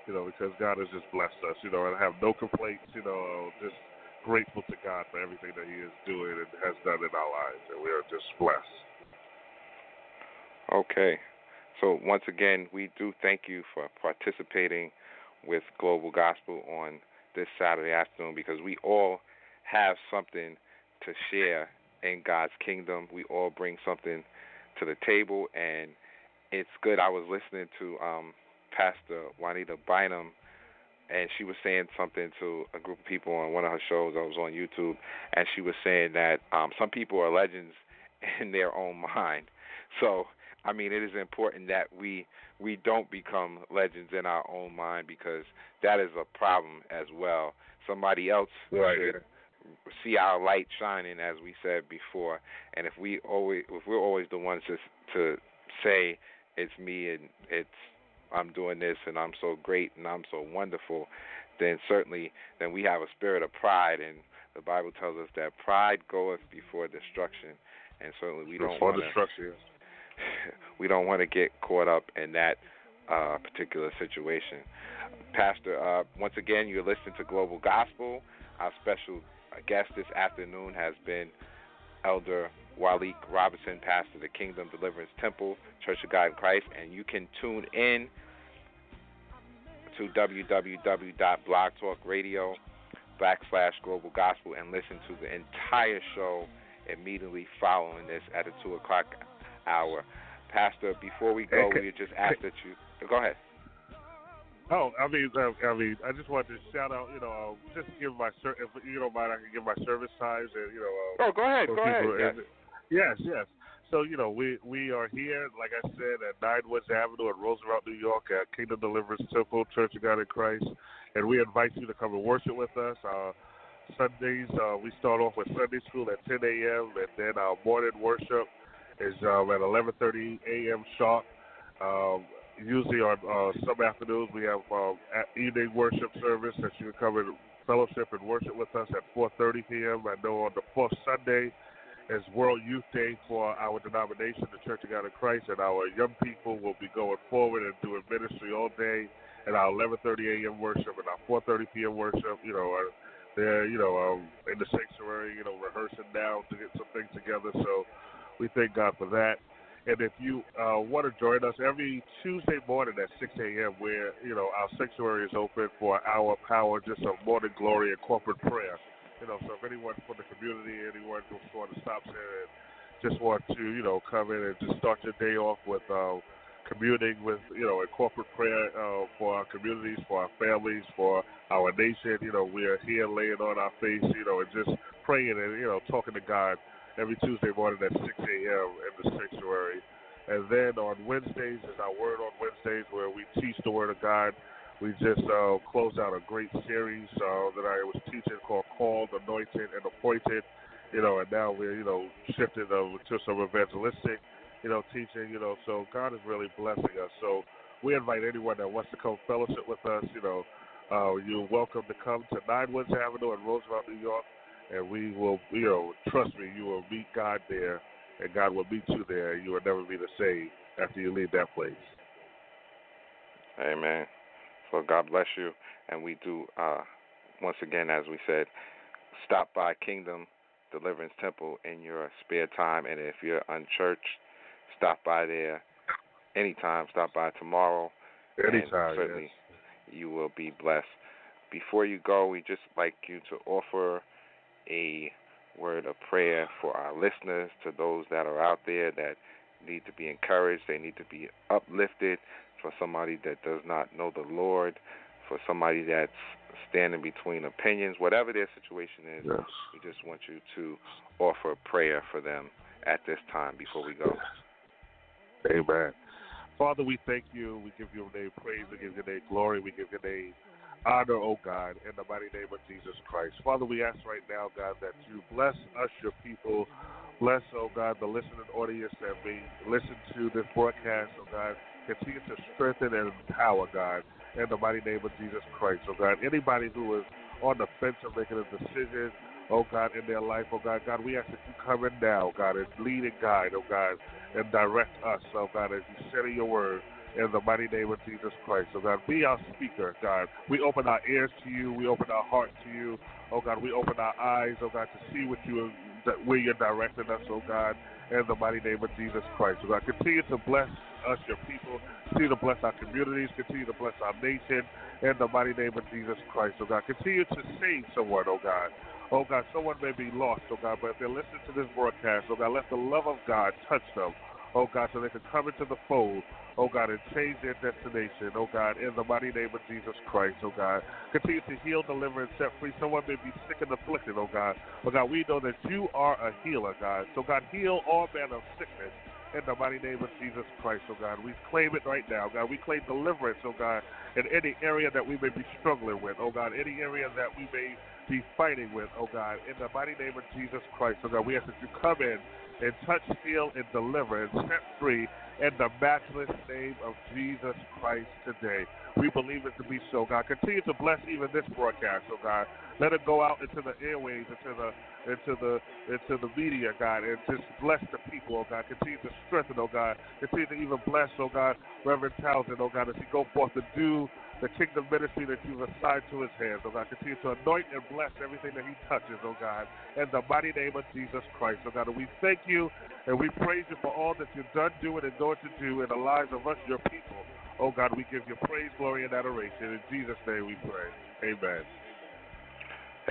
you know because God has just blessed us. You know, and I have no complaints. You know, just grateful to God for everything that He is doing and has done in our lives, and we are just blessed. Okay. So once again, we do thank you for participating with Global Gospel on this Saturday afternoon because we all have something to share in God's kingdom. We all bring something to the table, and it's good. I was listening to um, Pastor Juanita Bynum, and she was saying something to a group of people on one of her shows. I was on YouTube, and she was saying that um, some people are legends (laughs) in their own mind. So I mean, it is important that we we don't become legends in our own mind because that is a problem as well. Somebody else right. should see our light shining, as we said before. And if we always if we're always the ones to to say it's me and it's I'm doing this and I'm so great and I'm so wonderful, then certainly then we have a spirit of pride and the Bible tells us that pride goeth before destruction, and certainly we don't want destruction. (laughs) we don't want to get caught up in that uh, particular situation. Pastor, uh, once again, you're listening to Global Gospel. Our special guest this afternoon has been Elder Walique Robinson, pastor of the Kingdom Deliverance Temple, Church of God in Christ, and you can tune in to www.blogtalkradio backslash global gospel and listen to the entire show immediately following this at the 2 o'clock hour. Pastor, before we go, we just ask that you go ahead. Oh, I mean, uh, I mean, I just wanted to shout out, you know, uh, just give my if you don't mind, I can give my service times and you know. Uh, oh, go ahead, go ahead. Yes. Yes, yes. So you know, we we are here, like I said, at Nine Woods Avenue in Roosevelt, New York, at Kingdom Deliverance Temple Church of God in Christ, and we invite you to come and worship with us. Uh, Sundays, uh, we start off with Sunday school at 10 a.m. and then our morning worship is um, at 11:30 a.m. sharp. Um, usually on uh, some afternoons we have um, evening worship service that you can come and fellowship and worship with us at 4:30 p.m. I know on the fourth Sunday is World Youth Day for our denomination, the Church of God in Christ, and our young people will be going forward and doing ministry all day at our 11:30 a.m. worship and our 4:30 p.m. worship. You know, they're you know um, in the sanctuary, you know, rehearsing now to get some things together. So we thank God for that. And if you uh, want to join us every Tuesday morning at 6 a.m., where you know our sanctuary is open for our power, just a morning glory and corporate prayer. You know, so if anyone from the community, anyone just want to stop there and just want to you know come in and just start your day off with uh, communing with you know a corporate prayer uh, for our communities, for our families, for our nation. You know, we are here laying on our face, you know, and just praying and you know talking to God every Tuesday morning at 6 a.m. in the sanctuary. And then on Wednesdays is our Word on Wednesdays where we teach the Word of God. We just uh, closed out a great series uh, that I was teaching called Called, Anointed, and Appointed. You know, and now we're, you know, shifting uh, to some evangelistic, you know, teaching, you know, so God is really blessing us. So we invite anyone that wants to come fellowship with us, you know, uh, you're welcome to come to Nine Woods Avenue in Roosevelt, New York and we will, you know, trust me, you will meet God there, and God will meet you there. You will never be the same after you leave that place. Amen. So God bless you, and we do uh, once again, as we said, stop by Kingdom Deliverance Temple in your spare time. And if you're unchurched, stop by there anytime. Stop by tomorrow. Anytime. certainly yes. you will be blessed. Before you go, we just like you to offer a word of prayer for our listeners, to those that are out there that need to be encouraged, they need to be uplifted, for somebody that does not know the Lord, for somebody that's standing between opinions, whatever their situation is, yes. we just want you to offer a prayer for them at this time before we go. Amen. Father, we thank you. We give your name praise. We give your name glory. We give your name honor, oh God, in the mighty name of Jesus Christ. Father, we ask right now, God, that you bless us, your people. Bless, oh God, the listening audience that may listen to this broadcast, oh God. Continue to strengthen and empower, God, in the mighty name of Jesus Christ, oh God. Anybody who is on the fence of making a decision, oh God, in their life, oh God, God, we ask that you come in now, oh God, and lead and guide, oh God, and direct us, oh God, as you in your word in the mighty name of Jesus Christ. Oh God, be our speaker, God. We open our ears to you. We open our heart to you. Oh God, we open our eyes, oh God, to see what you where you're directing us, oh God, in the mighty name of Jesus Christ. Oh God, continue to bless us, your people. Continue to bless our communities. Continue to bless our nation in the mighty name of Jesus Christ. Oh God, continue to save someone, oh God. Oh God, someone may be lost, oh God, but if they're listening to this broadcast, oh God, let the love of God touch them oh God, so they can come into the fold, oh God, and change their destination, oh God, in the mighty name of Jesus Christ, oh God. Continue to heal, deliver, and set free. Someone may be sick and afflicted, oh God. But God, we know that you are a healer, God. So God, heal all manner of sickness in the mighty name of Jesus Christ, oh God. We claim it right now, God. We claim deliverance, oh God, in any area that we may be struggling with, oh God, any area that we may be fighting with, oh God. In the mighty name of Jesus Christ, oh God, we ask that you come in and touch, heal, and deliver and set free in the matchless name of Jesus Christ today. We believe it to be so, God. Continue to bless even this broadcast, oh God. Let it go out into the airways, into the into the into the media, God, and just bless the people, oh God. Continue to strengthen, oh God. Continue to even bless, oh God, Reverend Townsend, oh God, as he go forth to do the kingdom ministry that you've assigned to his hands, oh God. Continue to anoint and bless everything that he touches, oh God. In the mighty name of Jesus Christ, oh God. And we thank you and we praise you for all that you've done, doing, and going to do in the lives of us, your people. Oh God, we give you praise, glory, and adoration. In Jesus' name we pray. Amen.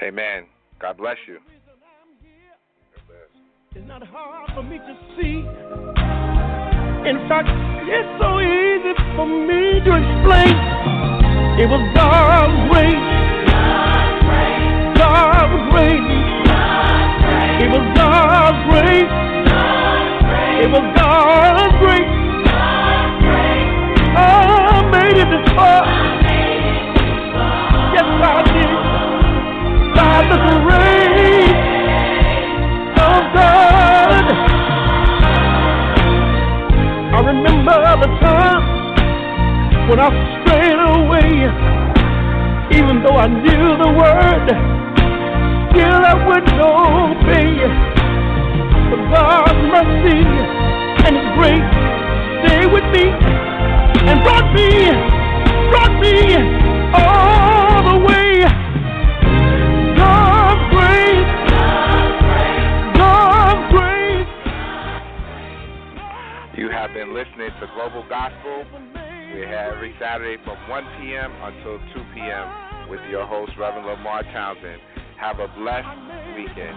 Amen. God bless you. It's not hard for me to see. In fact, it's so easy for me to explain. It was God's grace. God's grace. It was God's grace. It was God's grace. I made it this far. Yes, I did. By the grace of God. I remember the time when I away. Even though I knew the word, still I wouldn't obey. But God's mercy and His grace stayed with me and brought me, brought me all the way. God's grace, God's grace. You have been listening to Global Gospel we're here every Saturday from 1 p.m. until 2 p.m. with your host, Reverend Lamar Townsend. Have a blessed weekend.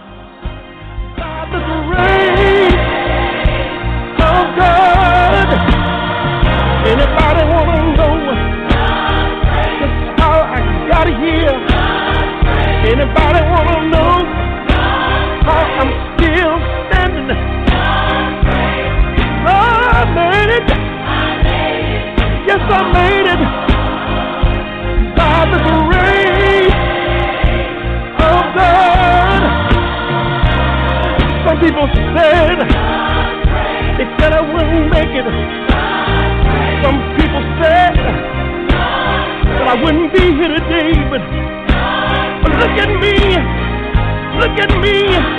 Anybody wanna know just how I got here? Anybody wanna know be here today, but, look at me, look at me.